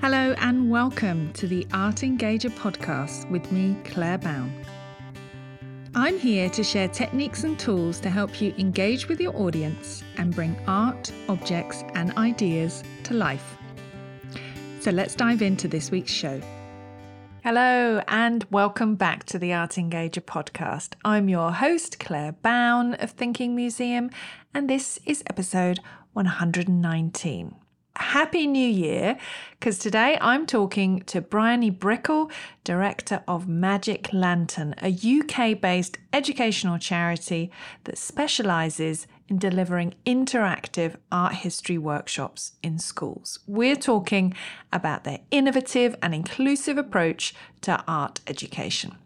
Hello, and welcome to the Art Engager podcast with me, Claire Bown. I'm here to share techniques and tools to help you engage with your audience and bring art, objects, and ideas to life. So let's dive into this week's show. Hello, and welcome back to the Art Engager podcast. I'm your host, Claire Bown of Thinking Museum, and this is episode 119. Happy New Year, because today I'm talking to Briony Brickell, director of Magic Lantern, a UK based educational charity that specialises in delivering interactive art history workshops in schools. We're talking about their innovative and inclusive approach to art education.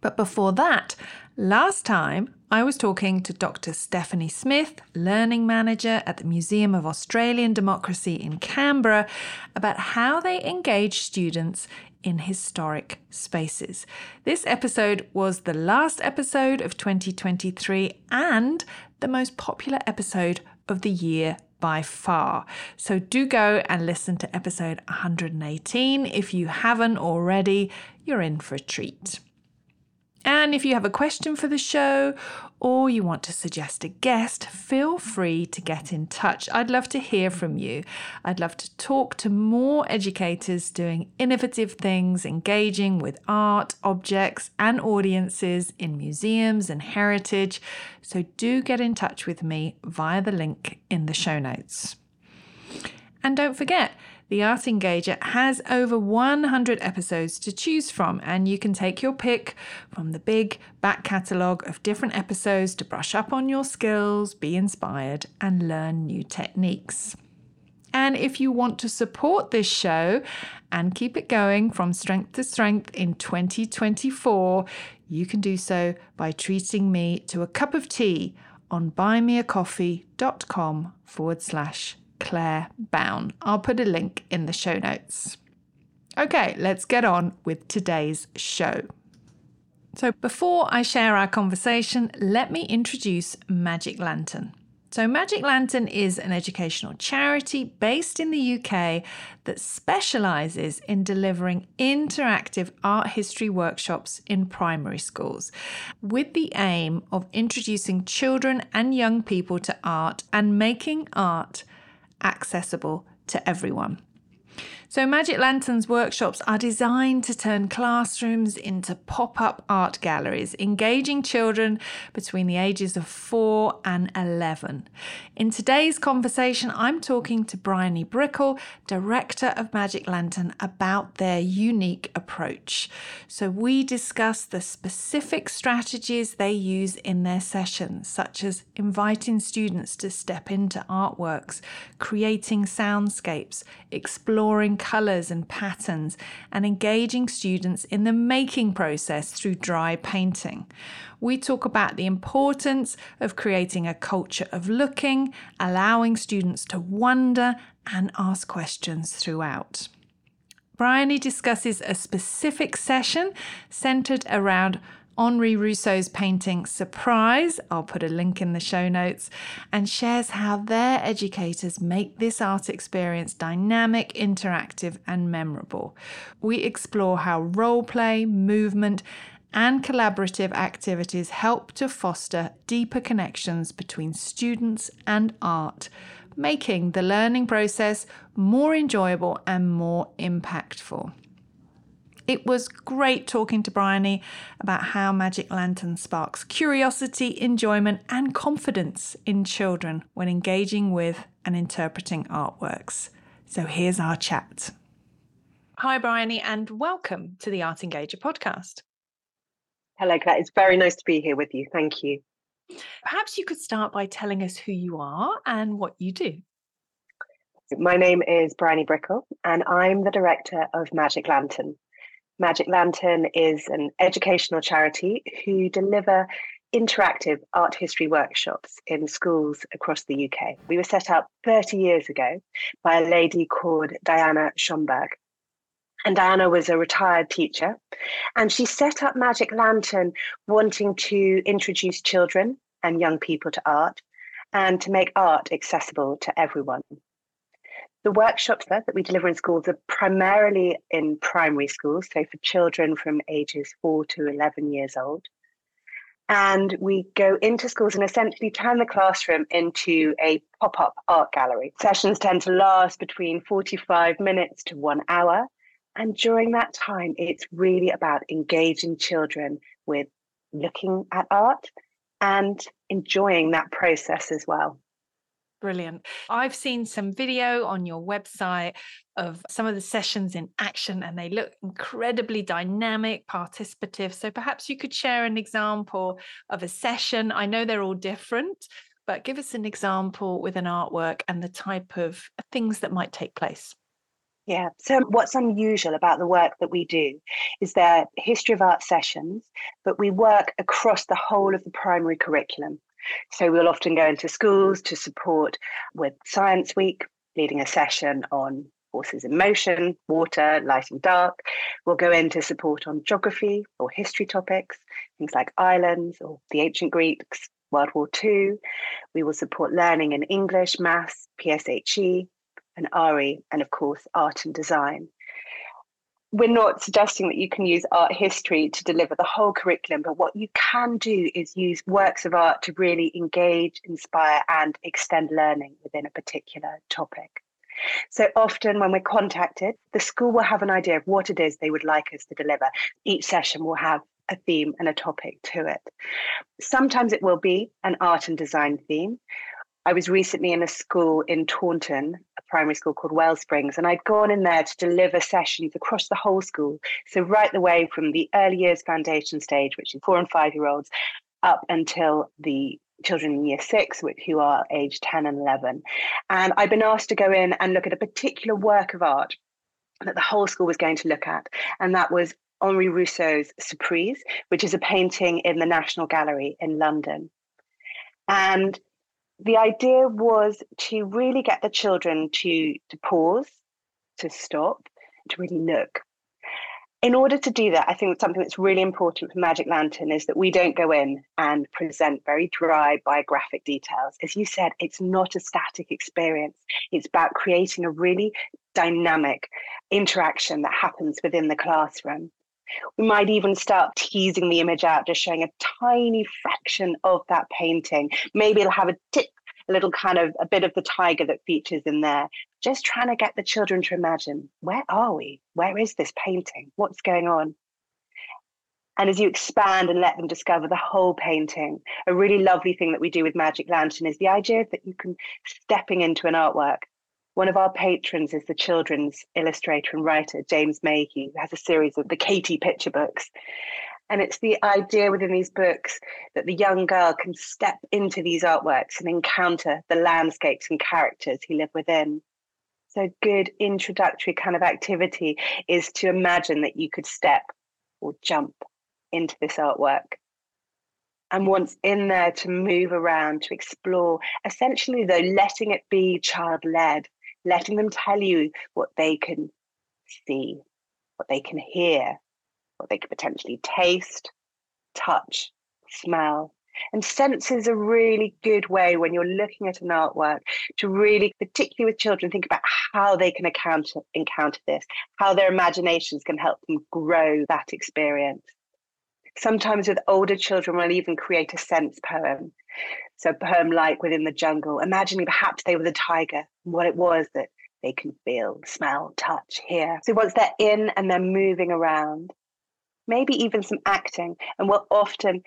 But before that, last time I was talking to Dr. Stephanie Smith, Learning Manager at the Museum of Australian Democracy in Canberra, about how they engage students in historic spaces. This episode was the last episode of 2023 and the most popular episode of the year by far. So do go and listen to episode 118. If you haven't already, you're in for a treat. And if you have a question for the show or you want to suggest a guest, feel free to get in touch. I'd love to hear from you. I'd love to talk to more educators doing innovative things, engaging with art, objects, and audiences in museums and heritage. So do get in touch with me via the link in the show notes. And don't forget, the Art Engager has over 100 episodes to choose from, and you can take your pick from the big back catalogue of different episodes to brush up on your skills, be inspired, and learn new techniques. And if you want to support this show and keep it going from strength to strength in 2024, you can do so by treating me to a cup of tea on buymeacoffee.com forward slash Claire Bown. I'll put a link in the show notes. Okay, let's get on with today's show. So, before I share our conversation, let me introduce Magic Lantern. So, Magic Lantern is an educational charity based in the UK that specialises in delivering interactive art history workshops in primary schools with the aim of introducing children and young people to art and making art accessible to everyone. So, Magic Lantern's workshops are designed to turn classrooms into pop up art galleries, engaging children between the ages of 4 and 11. In today's conversation, I'm talking to Briony Brickell, director of Magic Lantern, about their unique approach. So, we discuss the specific strategies they use in their sessions, such as inviting students to step into artworks, creating soundscapes, exploring colours and patterns, and engaging students in the making process through dry painting. We talk about the importance of creating a culture of looking, allowing students to wonder and ask questions throughout. Briony discusses a specific session centered around Henri Rousseau's painting Surprise, I'll put a link in the show notes, and shares how their educators make this art experience dynamic, interactive, and memorable. We explore how role play, movement, and collaborative activities help to foster deeper connections between students and art, making the learning process more enjoyable and more impactful. It was great talking to Briony about how Magic Lantern sparks curiosity, enjoyment, and confidence in children when engaging with and interpreting artworks. So here's our chat. Hi, Briony, and welcome to the Art Engager podcast. Hello, Claire. It's very nice to be here with you. Thank you. Perhaps you could start by telling us who you are and what you do. My name is Briony Brickell, and I'm the director of Magic Lantern. Magic Lantern is an educational charity who deliver interactive art history workshops in schools across the UK. We were set up 30 years ago by a lady called Diana Schomburg. And Diana was a retired teacher, and she set up Magic Lantern wanting to introduce children and young people to art and to make art accessible to everyone. The workshops that we deliver in schools are primarily in primary schools, so for children from ages 4 to 11 years old. And we go into schools and essentially turn the classroom into a pop up art gallery. Sessions tend to last between 45 minutes to one hour. And during that time, it's really about engaging children with looking at art and enjoying that process as well. Brilliant. I've seen some video on your website of some of the sessions in action, and they look incredibly dynamic, participative. So perhaps you could share an example of a session. I know they're all different, but give us an example with an artwork and the type of things that might take place. Yeah. So, what's unusual about the work that we do is they're history of art sessions, but we work across the whole of the primary curriculum. So we'll often go into schools to support with Science Week, leading a session on forces in motion, water, light and dark. We'll go into support on geography or history topics, things like islands or the ancient Greeks, World War II. We will support learning in English, maths, PSHE, and RE, and of course, art and design we're not suggesting that you can use art history to deliver the whole curriculum, but what you can do is use works of art to really engage, inspire, and extend learning within a particular topic. So often, when we're contacted, the school will have an idea of what it is they would like us to deliver. Each session will have a theme and a topic to it. Sometimes it will be an art and design theme. I was recently in a school in Taunton, a primary school called Wellsprings, and I'd gone in there to deliver sessions across the whole school. So, right the way from the early years foundation stage, which is four and five year olds, up until the children in year six, who are age 10 and 11. And I'd been asked to go in and look at a particular work of art that the whole school was going to look at, and that was Henri Rousseau's Surprise, which is a painting in the National Gallery in London. And the idea was to really get the children to, to pause, to stop, to really look. In order to do that, I think something that's really important for Magic Lantern is that we don't go in and present very dry biographic details. As you said, it's not a static experience. It's about creating a really dynamic interaction that happens within the classroom. We might even start teasing the image out, just showing a tiny fraction of that painting. Maybe it'll have a tip, a little kind of a bit of the tiger that features in there. Just trying to get the children to imagine where are we? Where is this painting? What's going on? And as you expand and let them discover the whole painting, a really lovely thing that we do with Magic Lantern is the idea that you can stepping into an artwork one of our patrons is the children's illustrator and writer, James Mayhew, who has a series of the Katie picture books. And it's the idea within these books that the young girl can step into these artworks and encounter the landscapes and characters who live within. So, good introductory kind of activity is to imagine that you could step or jump into this artwork. And once in there, to move around, to explore, essentially, though, letting it be child led letting them tell you what they can see, what they can hear, what they could potentially taste, touch, smell. And sense is a really good way when you're looking at an artwork to really, particularly with children, think about how they can encounter, encounter this, how their imaginations can help them grow that experience. Sometimes with older children, we'll even create a sense poem. So, a poem like Within the Jungle, imagining perhaps they were the tiger, what it was that they can feel, smell, touch, hear. So, once they're in and they're moving around, maybe even some acting, and we'll often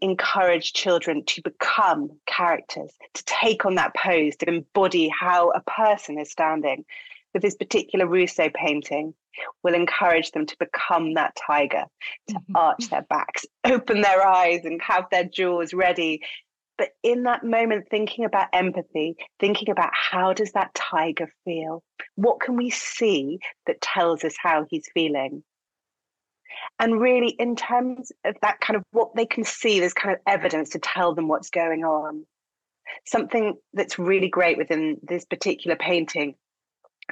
encourage children to become characters, to take on that pose, to embody how a person is standing. With this particular Rousseau painting, will encourage them to become that tiger, to mm-hmm. arch their backs, open their eyes, and have their jaws ready. But in that moment, thinking about empathy, thinking about how does that tiger feel? What can we see that tells us how he's feeling? And really, in terms of that kind of what they can see, there's kind of evidence to tell them what's going on. Something that's really great within this particular painting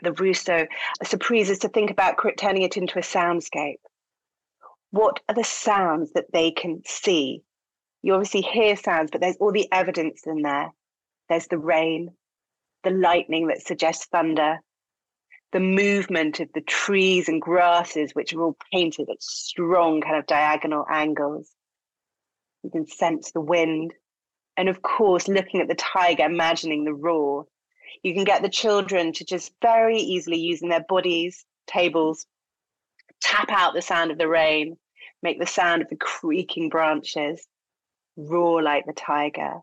the Rousseau surprise is to think about turning it into a soundscape. What are the sounds that they can see? You obviously hear sounds, but there's all the evidence in there. There's the rain, the lightning that suggests thunder, the movement of the trees and grasses, which are all painted at strong kind of diagonal angles. You can sense the wind. And of course, looking at the tiger, imagining the roar. You can get the children to just very easily using their bodies, tables, tap out the sound of the rain, make the sound of the creaking branches, roar like the tiger.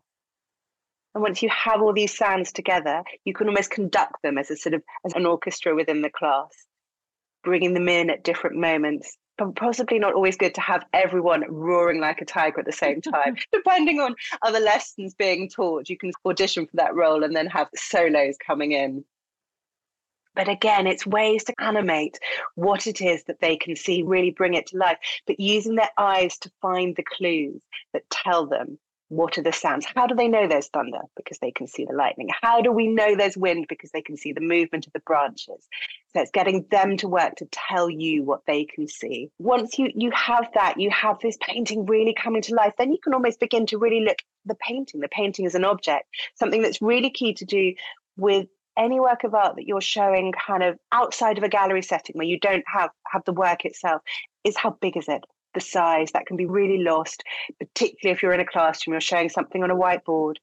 And once you have all these sounds together, you can almost conduct them as a sort of as an orchestra within the class, bringing them in at different moments. But possibly not always good to have everyone roaring like a tiger at the same time. Depending on other lessons being taught, you can audition for that role and then have solos coming in. But again, it's ways to animate what it is that they can see, really bring it to life, but using their eyes to find the clues that tell them what are the sounds? How do they know there's thunder? Because they can see the lightning. How do we know there's wind? Because they can see the movement of the branches. So it's getting them to work to tell you what they can see. Once you you have that, you have this painting really coming to life, then you can almost begin to really look the painting. The painting is an object, something that's really key to do with any work of art that you're showing kind of outside of a gallery setting where you don't have have the work itself is how big is it the size that can be really lost, particularly if you're in a classroom, you're showing something on a whiteboard.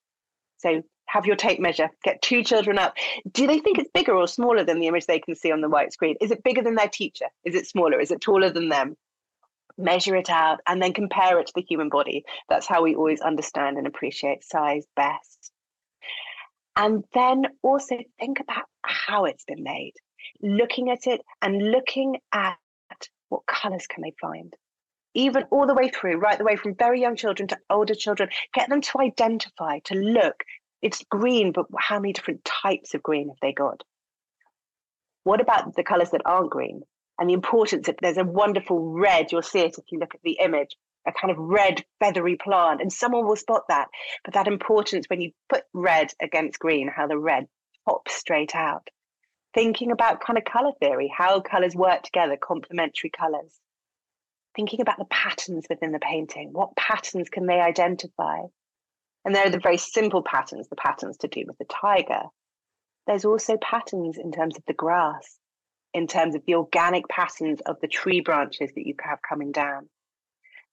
So have your tape measure, get two children up. Do they think it's bigger or smaller than the image they can see on the white screen? Is it bigger than their teacher? Is it smaller? Is it taller than them? Measure it out and then compare it to the human body. That's how we always understand and appreciate size best. And then also think about how it's been made, looking at it and looking at what colors can they find even all the way through, right the way from very young children to older children, get them to identify, to look. It's green, but how many different types of green have they got? What about the colors that aren't green? And the importance that there's a wonderful red, you'll see it if you look at the image, a kind of red feathery plant, and someone will spot that. But that importance when you put red against green, how the red pops straight out. Thinking about kind of color theory, how colors work together, complementary colors thinking about the patterns within the painting. What patterns can they identify? And there are the very simple patterns, the patterns to do with the tiger. There's also patterns in terms of the grass, in terms of the organic patterns of the tree branches that you have coming down.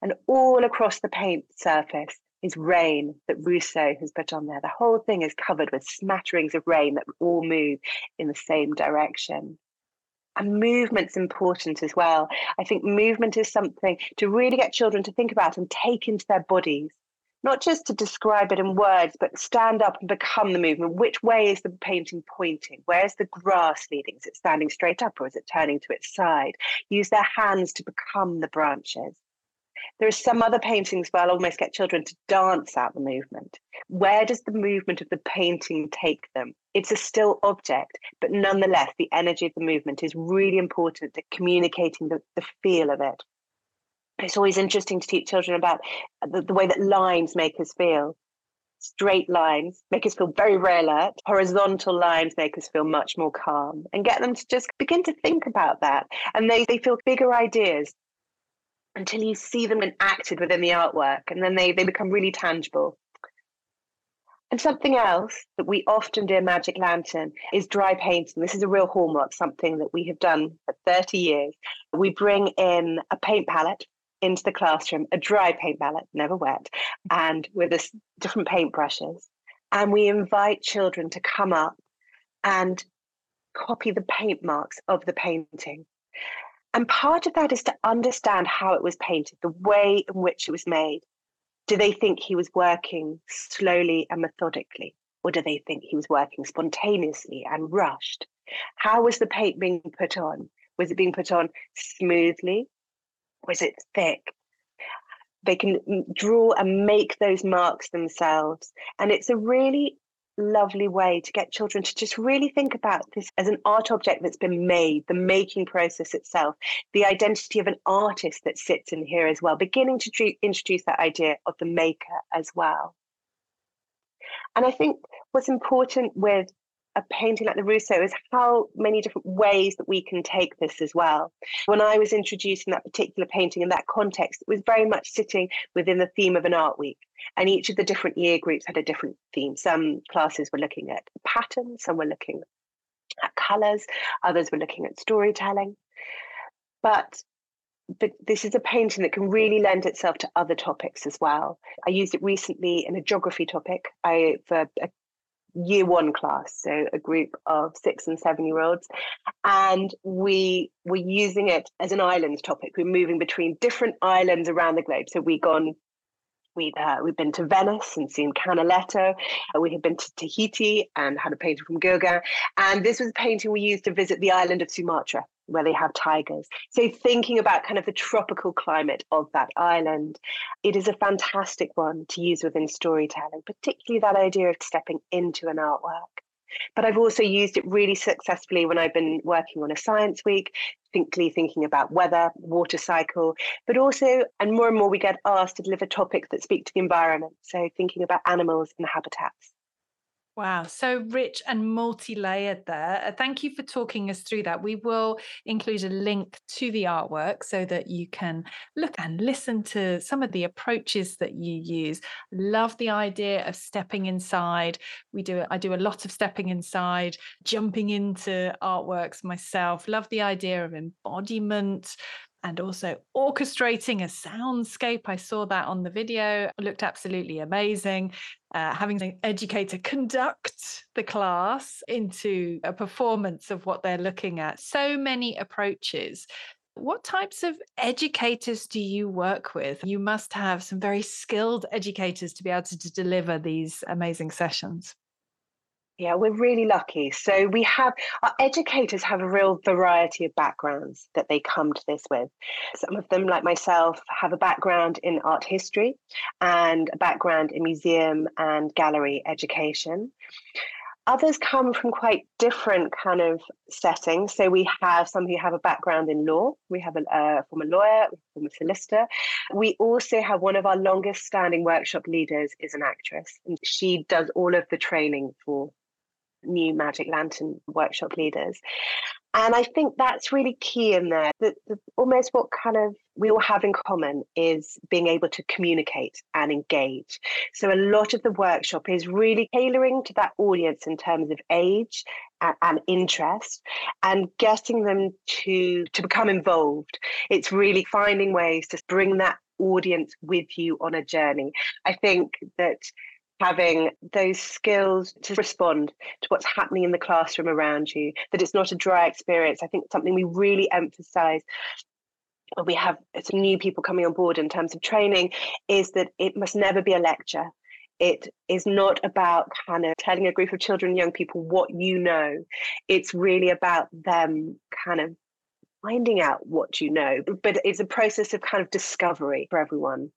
And all across the paint surface is rain that Rousseau has put on there. The whole thing is covered with smatterings of rain that all move in the same direction. And movement's important as well. I think movement is something to really get children to think about and take into their bodies, not just to describe it in words, but stand up and become the movement. Which way is the painting pointing? Where's the grass leading? Is it standing straight up or is it turning to its side? Use their hands to become the branches. There are some other paintings where I'll almost get children to dance out the movement. Where does the movement of the painting take them? It's a still object, but nonetheless, the energy of the movement is really important at communicating the, the feel of it. It's always interesting to teach children about the, the way that lines make us feel. Straight lines make us feel very, very alert. Horizontal lines make us feel much more calm and get them to just begin to think about that. And they, they feel bigger ideas until you see them enacted within the artwork and then they, they become really tangible. And something else that we often do in Magic Lantern is dry painting. This is a real hallmark, something that we have done for 30 years. We bring in a paint palette into the classroom, a dry paint palette, never wet, and with this different paint brushes. And we invite children to come up and copy the paint marks of the painting. And part of that is to understand how it was painted, the way in which it was made. Do they think he was working slowly and methodically? Or do they think he was working spontaneously and rushed? How was the paint being put on? Was it being put on smoothly? Was it thick? They can draw and make those marks themselves. And it's a really lovely way to get children to just really think about this as an art object that's been made, the making process itself, the identity of an artist that sits in here as well, beginning to introduce that idea of the maker as well. And I think what's important with a painting like the Rousseau is how many different ways that we can take this as well. When I was introducing that particular painting in that context, it was very much sitting within the theme of an art week. And each of the different year groups had a different theme. Some classes were looking at patterns, some were looking at colours, others were looking at storytelling. But but this is a painting that can really lend itself to other topics as well. I used it recently in a geography topic I, for a year one class, so a group of six and seven year olds. And we were using it as an islands topic. We're moving between different islands around the globe. So we've gone We'd, uh, we've been to Venice and seen Canaletto. Uh, we had been to Tahiti and had a painting from Gauguin. And this was a painting we used to visit the island of Sumatra, where they have tigers. So, thinking about kind of the tropical climate of that island, it is a fantastic one to use within storytelling, particularly that idea of stepping into an artwork. But I've also used it really successfully when I've been working on a science week, thinkly thinking about weather, water cycle, but also, and more and more we get asked to deliver topics that speak to the environment. So thinking about animals and habitats. Wow, so rich and multi layered there. Uh, thank you for talking us through that. We will include a link to the artwork so that you can look and listen to some of the approaches that you use. Love the idea of stepping inside. We do I do a lot of stepping inside, jumping into artworks myself. Love the idea of embodiment, and also orchestrating a soundscape. I saw that on the video, it looked absolutely amazing. Uh, having an educator conduct the class into a performance of what they're looking at. So many approaches. What types of educators do you work with? You must have some very skilled educators to be able to, to deliver these amazing sessions. Yeah, we're really lucky. So we have our educators have a real variety of backgrounds that they come to this with. Some of them, like myself, have a background in art history and a background in museum and gallery education. Others come from quite different kind of settings. So we have some who have a background in law. We have a former lawyer, former solicitor. We also have one of our longest standing workshop leaders is an actress, and she does all of the training for new Magic Lantern workshop leaders. And I think that's really key in there. That the, almost what kind of we all have in common is being able to communicate and engage. So a lot of the workshop is really tailoring to that audience in terms of age and, and interest, and getting them to to become involved. It's really finding ways to bring that audience with you on a journey. I think that having those skills to respond to what's happening in the classroom around you, that it's not a dry experience. I think something we really emphasize when we have some new people coming on board in terms of training is that it must never be a lecture. It is not about kind of telling a group of children, young people, what you know. It's really about them kind of finding out what you know. But it's a process of kind of discovery for everyone.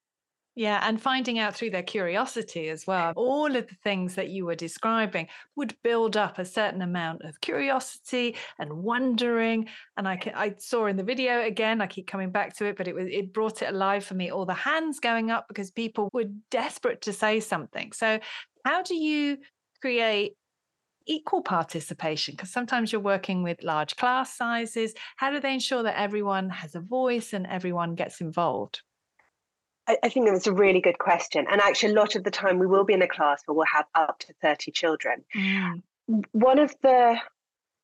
Yeah, and finding out through their curiosity as well. All of the things that you were describing would build up a certain amount of curiosity and wondering. And I, I saw in the video again, I keep coming back to it, but it was it brought it alive for me. All the hands going up because people were desperate to say something. So how do you create equal participation because sometimes you're working with large class sizes how do they ensure that everyone has a voice and everyone gets involved I, think that's a really good question. And actually, a lot of the time we will be in a class where we'll have up to 30 children. Mm. One of the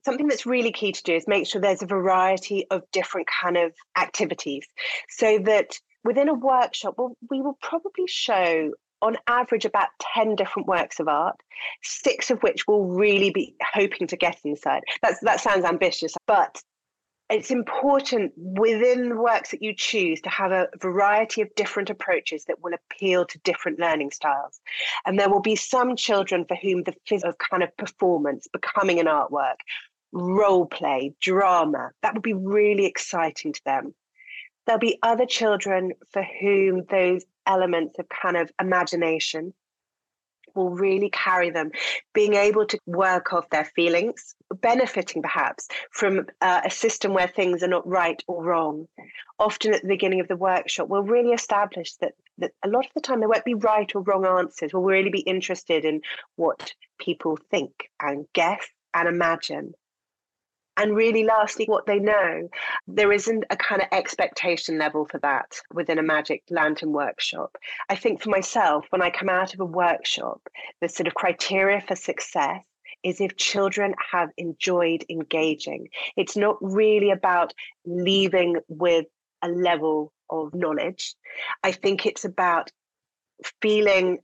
something that's really key to do is make sure there's a variety of different kind of activities so that within a workshop we'll, we will probably show on average about 10 different works of art six of which we'll really be hoping to get inside that's that sounds ambitious but it's important within the works that you choose to have a variety of different approaches that will appeal to different learning styles. And there will be some children for whom the physical kind of performance, becoming an artwork, role play, drama, that will be really exciting to them. There'll be other children for whom those elements of kind of imagination, will really carry them, being able to work off their feelings, benefiting perhaps from uh, a system where things are not right or wrong. Often at the beginning of the workshop, we'll really establish that, that a lot of the time there won't be right or wrong answers. We'll really be interested in what people think and guess and imagine and really lastly what they know there isn't a kind of expectation level for that within a magic lantern workshop i think for myself when i come out of a workshop the sort of criteria for success is if children have enjoyed engaging. It's not really about leaving with a level of knowledge. I think it's about feeling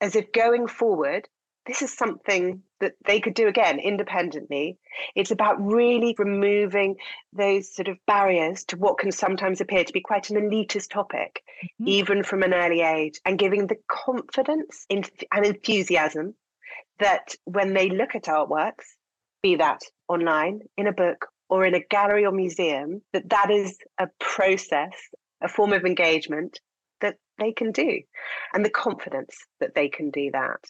as if going forward, this is something that they could do again independently. It's about really removing those sort of barriers to what can sometimes appear to be quite an elitist topic, mm-hmm. even from an early age, and giving the confidence and enthusiasm that when they look at artworks, be that online, in a book, or in a gallery or museum, that that is a process, a form of engagement that they can do, and the confidence that they can do that.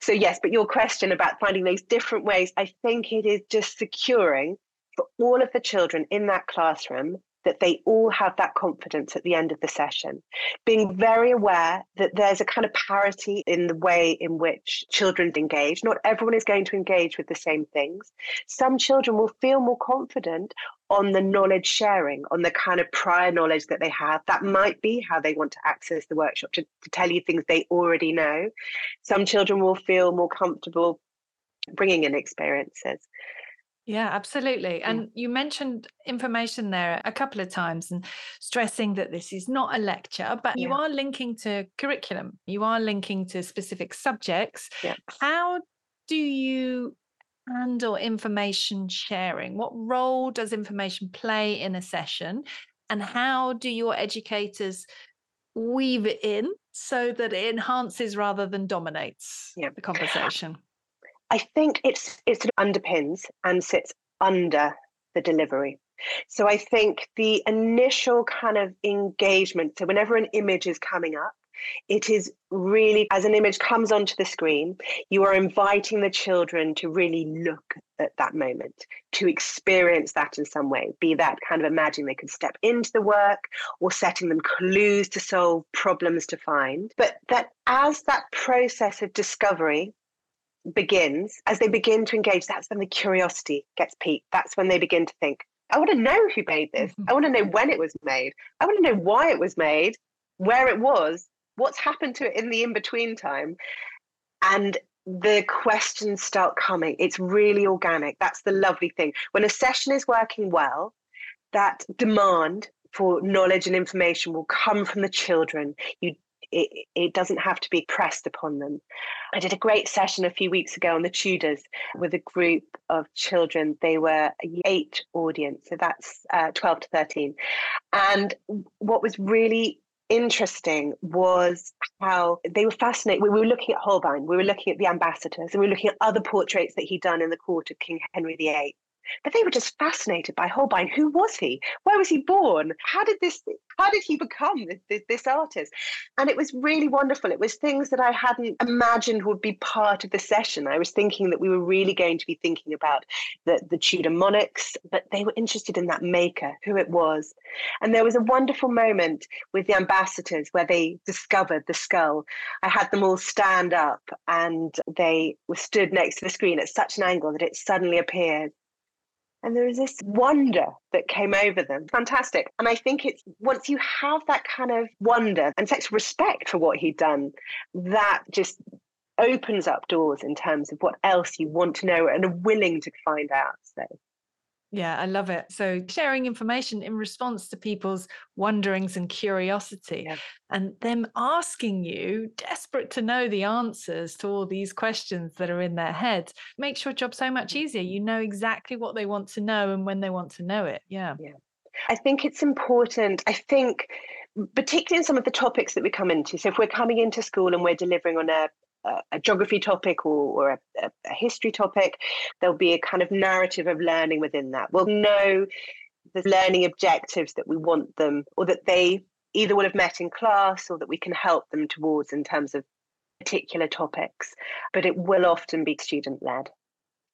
So, yes, but your question about finding those different ways, I think it is just securing for all of the children in that classroom that they all have that confidence at the end of the session. Being very aware that there's a kind of parity in the way in which children engage. Not everyone is going to engage with the same things. Some children will feel more confident on the knowledge sharing, on the kind of prior knowledge that they have. That might be how they want to access the workshop to, to tell you things they already know. Some children will feel more comfortable bringing in experiences. Yeah, absolutely. And you mentioned information there a couple of times and stressing that this is not a lecture, but yeah. you are linking to curriculum, you are linking to specific subjects. Yeah. How do you handle information sharing? What role does information play in a session? And how do your educators weave it in so that it enhances rather than dominates yeah. the conversation? I think it's it sort of underpins and sits under the delivery. So I think the initial kind of engagement, so whenever an image is coming up, it is really, as an image comes onto the screen, you are inviting the children to really look at that moment, to experience that in some way, be that kind of imagining they can step into the work or setting them clues to solve, problems to find. But that as that process of discovery begins, as they begin to engage, that's when the curiosity gets piqued. That's when they begin to think, I want to know who made this. Mm-hmm. I want to know when it was made. I want to know why it was made, where it was, what's happened to it in the in between time. And the questions start coming. It's really organic. That's the lovely thing. When a session is working well, that demand for knowledge and information will come from the children. You it, it doesn't have to be pressed upon them. I did a great session a few weeks ago on the Tudors with a group of children. They were eight audience, so that's uh, 12 to 13. And what was really interesting was how they were fascinated. We were looking at Holbein, we were looking at the ambassadors, and we were looking at other portraits that he'd done in the court of King Henry VIII. But they were just fascinated by Holbein. Who was he? Where was he born? How did this? How did he become this, this, artist? And it was really wonderful. It was things that I hadn't imagined would be part of the session. I was thinking that we were really going to be thinking about the, the Tudor monarchs, but they were interested in that maker, who it was. And there was a wonderful moment with the ambassadors where they discovered the skull. I had them all stand up and they were stood next to the screen at such an angle that it suddenly appeared and there was this wonder that came over them. Fantastic. And I think it's once you have that kind of wonder and such respect for what he'd done, that just opens up doors in terms of what else you want to know and are willing to find out. So yeah, I love it. So sharing information in response to people's wonderings and curiosity, yeah. and them asking you, desperate to know the answers to all these questions that are in their heads, makes your job so much easier. You know exactly what they want to know and when they want to know it. Yeah. Yeah. I think it's important. I think particularly in some of the topics that we come into. So if we're coming into school and we're delivering on a a, geography topic or, or a, a, history topic, there'll be a kind of narrative of learning within that. We'll know the learning objectives that we want them or that they either will have met in class or that we can help them towards in terms of particular topics, but it will often be student led.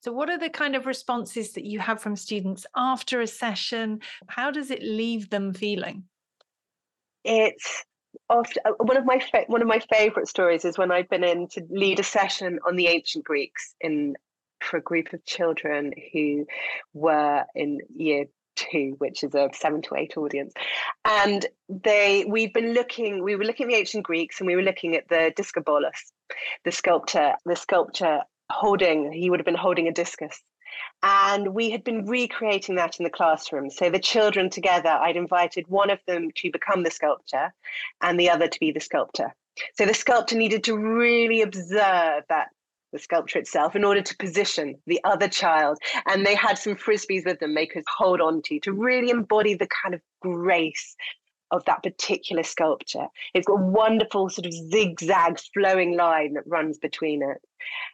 So, what are the kind of responses that you have from students after a session? How does it leave them feeling? It's often uh, one of my fa- one of my favorite stories is when I've been in to lead a session on the ancient Greeks in for a group of children who were in year two, which is a seven to eight audience. And they we've been looking, we were looking at the ancient Greeks and we were looking at the Discobolus, the sculptor, the sculpture holding, he would have been holding a discus. And we had been recreating that in the classroom. So the children together, I'd invited one of them to become the sculptor and the other to be the sculptor. So the sculptor needed to really observe that the sculpture itself in order to position the other child. And they had some frisbees with them they could hold on to to really embody the kind of grace of that particular sculpture. It's got a wonderful sort of zigzag flowing line that runs between it.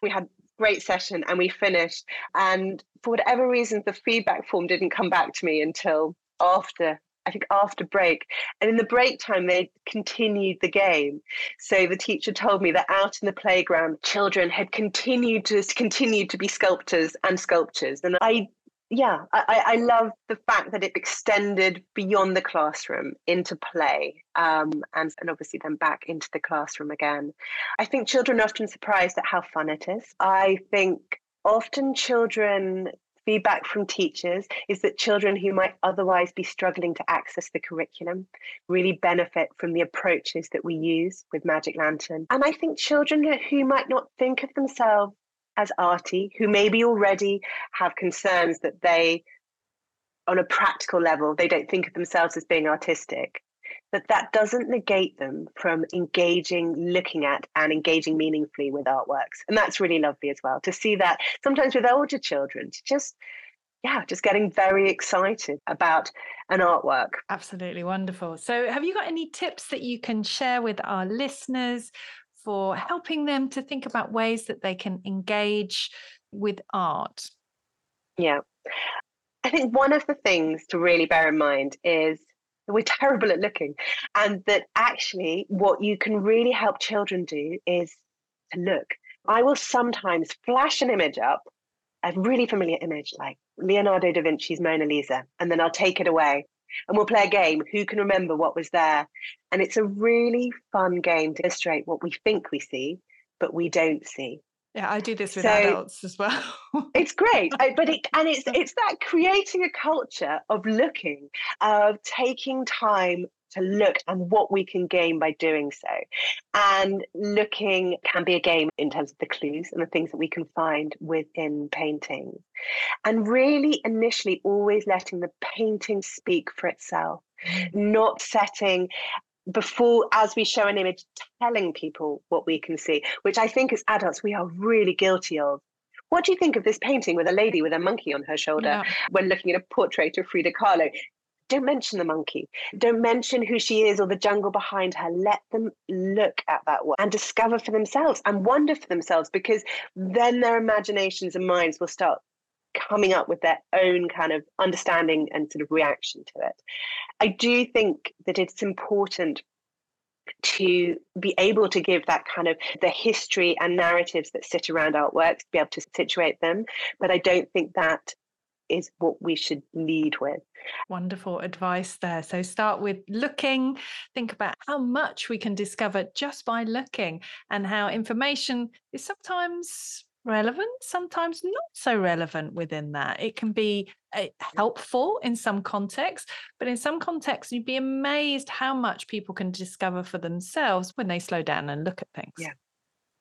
We had great session and we finished. And for whatever reason, the feedback form didn't come back to me until after I think after break. And in the break time, they continued the game. So the teacher told me that out in the playground, children had continued to continue to be sculptors and sculptures. And I yeah, I, I love the fact that it extended beyond the classroom into play um, and, and obviously then back into the classroom again. I think children are often surprised at how fun it is. I think often children feedback from teachers is that children who might otherwise be struggling to access the curriculum really benefit from the approaches that we use with Magic Lantern. And I think children who might not think of themselves as arty who maybe already have concerns that they on a practical level they don't think of themselves as being artistic. That that doesn't negate them from engaging looking at and engaging meaningfully with artworks. And that's really lovely as well to see that sometimes with older children to just yeah just getting very excited about an artwork. Absolutely wonderful. So have you got any tips that you can share with our listeners for helping them to think about ways that they can engage with art? Yeah. I think one of the things to really bear in mind is that we're terrible at looking, and that actually what you can really help children do is to look. I will sometimes flash an image up, a really familiar image like Leonardo da Vinci's Mona Lisa, and then I'll take it away and we'll play a game who can remember what was there? And it's a really fun game to illustrate what we think we see but we don't see. Yeah i do this with so, adults as well. It's great but it and it's it's that creating a culture of looking of taking time to look and what we can gain by doing so. And looking can be a game in terms of the clues and the things that we can find within paintings. And really, initially, always letting the painting speak for itself, mm. not setting before as we show an image telling people what we can see which i think as adults we are really guilty of what do you think of this painting with a lady with a monkey on her shoulder yeah. when looking at a portrait of Frida Kahlo? Don't mention the monkey. Don't mention who she is or the jungle behind her. Let them look at that work and discover for themselves and wonder for themselves because then their imaginations and minds will start coming up with their own kind of understanding and sort of reaction to it. I do think that it's important to be able to give that kind of the history and narratives that sit around artworks, be able to situate them. But I don't think that is what we should lead with. Wonderful advice there. So start with looking, think about how much we can discover just by looking, and how information is sometimes relevant, sometimes not so relevant within that. It can be uh, helpful in some contexts, but in some contexts, you'd be amazed how much people can discover for themselves when they slow down and look at things. Yeah.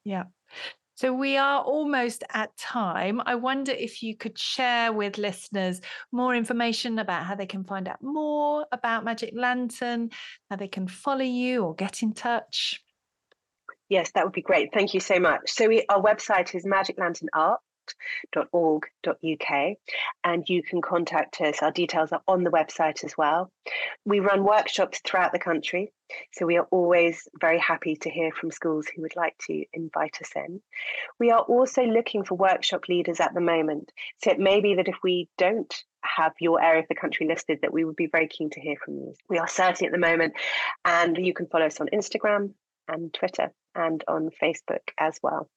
Yeah. So we are almost at time. I wonder if you could share with listeners more information about how they can find out more about Magic Lantern, how they can follow you or get in touch. Yes, that would be great. Thank you so much. So we, our website is Magic Lantern Art www.org.uk and you can contact us. Our details are on the website as well. We run workshops throughout the country, so we are always very happy to hear from schools who would like to invite us in. We are also looking for workshop leaders at the moment, so it may be that if we don't have your area of the country listed that we would be very keen to hear from you. We are certainly at the moment, and you can follow us on Instagram and Twitter and on Facebook as well.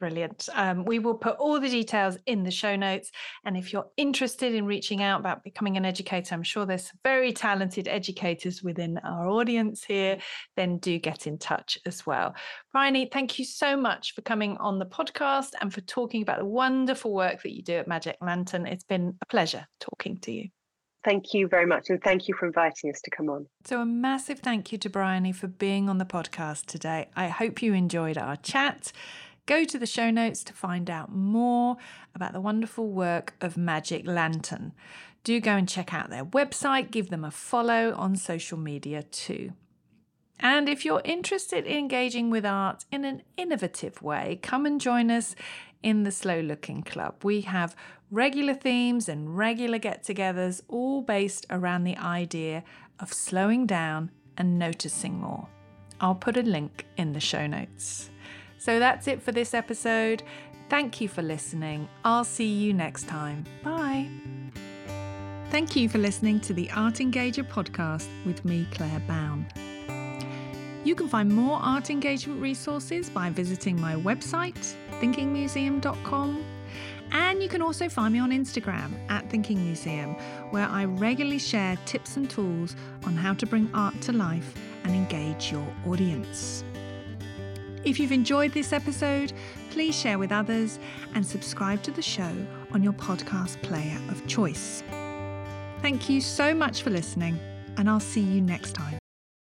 Brilliant. Um, we will put all the details in the show notes. And if you're interested in reaching out about becoming an educator, I'm sure there's very talented educators within our audience here, then do get in touch as well. Briony, thank you so much for coming on the podcast and for talking about the wonderful work that you do at Magic Lantern. It's been a pleasure talking to you. Thank you very much. And thank you for inviting us to come on. So, a massive thank you to Briony for being on the podcast today. I hope you enjoyed our chat. Go to the show notes to find out more about the wonderful work of Magic Lantern. Do go and check out their website, give them a follow on social media too. And if you're interested in engaging with art in an innovative way, come and join us in the Slow Looking Club. We have regular themes and regular get togethers, all based around the idea of slowing down and noticing more. I'll put a link in the show notes. So that's it for this episode. Thank you for listening. I'll see you next time. Bye. Thank you for listening to the Art Engager podcast with me, Claire Bown. You can find more art engagement resources by visiting my website, thinkingmuseum.com. And you can also find me on Instagram at Thinking Museum, where I regularly share tips and tools on how to bring art to life and engage your audience. If you've enjoyed this episode, please share with others and subscribe to the show on your podcast player of choice. Thank you so much for listening, and I'll see you next time.